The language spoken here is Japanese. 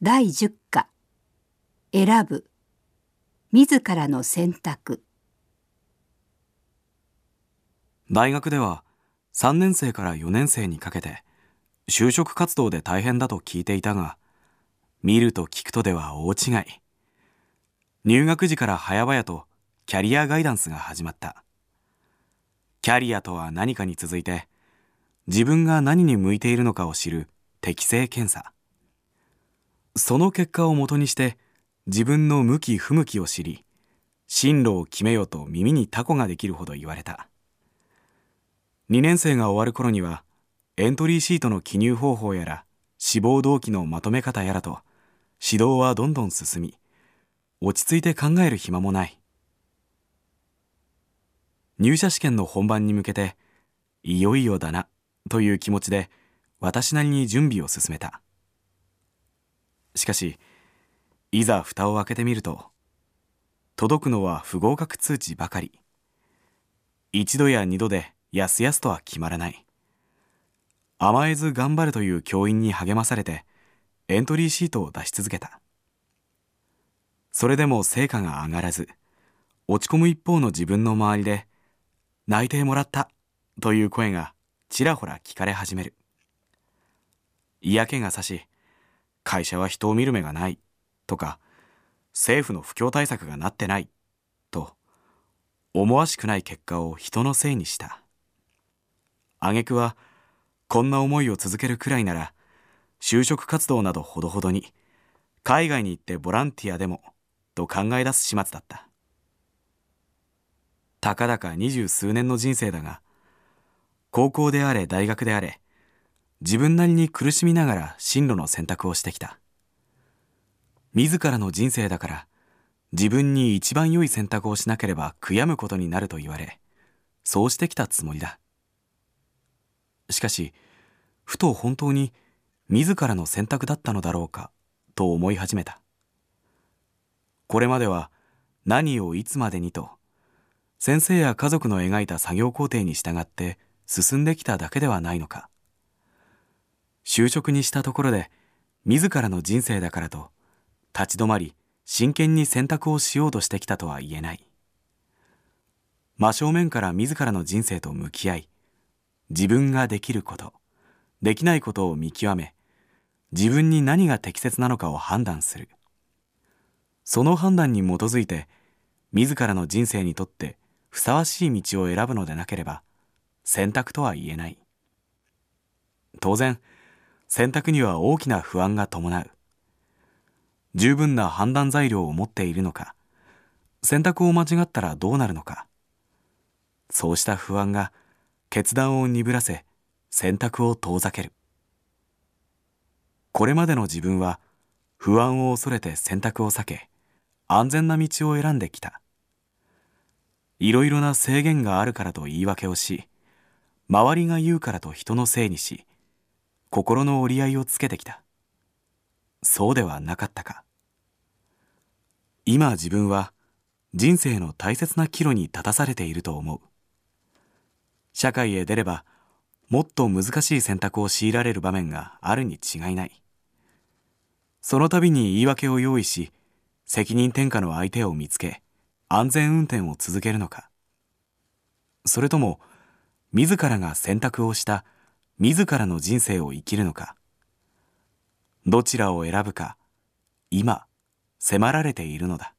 第10課。選ぶ。自らの選択。大学では3年生から4年生にかけて就職活動で大変だと聞いていたが見ると聞くとでは大違い。入学時から早々とキャリアガイダンスが始まった。キャリアとは何かに続いて自分が何に向いているのかを知る適性検査。その結果をもとにして自分の向き不向きを知り進路を決めよと耳にタコができるほど言われた。2年生が終わる頃にはエントリーシートの記入方法やら志望動機のまとめ方やらと指導はどんどん進み落ち着いて考える暇もない。入社試験の本番に向けていよいよだなという気持ちで私なりに準備を進めた。しかしいざ蓋を開けてみると届くのは不合格通知ばかり。一度や二度でやすやすとは決まらない。甘えず頑張れという教員に励まされてエントリーシートを出し続けた。それでも成果が上がらず落ち込む一方の自分の周りで内定もらったという声がちらほら聞かれ始める。嫌気がさし会社は人を見る目がない。とか政府の不況対策がなってない。と思わしくない結果を人のせいにした。挙句はこんな思いを続けるくらいなら就職活動などほどほどに海外に行ってボランティアでもと考え出す始末だった。たかだか二十数年の人生だが高校であれ大学であれ自分なりに苦しみながら進路の選択をしてきた。自らの人生だから自分に一番良い選択をしなければ悔やむことになると言われそうしてきたつもりだ。しかしふと本当に自らの選択だったのだろうかと思い始めた。これまでは何をいつまでにと先生や家族の描いた作業工程に従って進んできただけではないのか。就職にしたところで自らの人生だからと立ち止まり真剣に選択をしようとしてきたとは言えない。真正面から自らの人生と向き合い自分ができることできないことを見極め自分に何が適切なのかを判断する。その判断に基づいて自らの人生にとってふさわしい道を選ぶのでなければ選択とは言えない。当然選択には大きな不安が伴う。十分な判断材料を持っているのか選択を間違ったらどうなるのか。そうした不安が決断を鈍らせ選択を遠ざける。これまでの自分は不安を恐れて選択を避け安全な道を選んできた。いろいろな制限があるからと言い訳をし周りが言うからと人のせいにし心の折り合いをつけてきた。そうではなかったか。今自分は人生の大切な岐路に立たされていると思う。社会へ出ればもっと難しい選択を強いられる場面があるに違いない。その度に言い訳を用意し責任転嫁の相手を見つけ安全運転を続けるのか。それとも自らが選択をした自らの人生を生きるのか。どちらを選ぶか今迫られているのだ。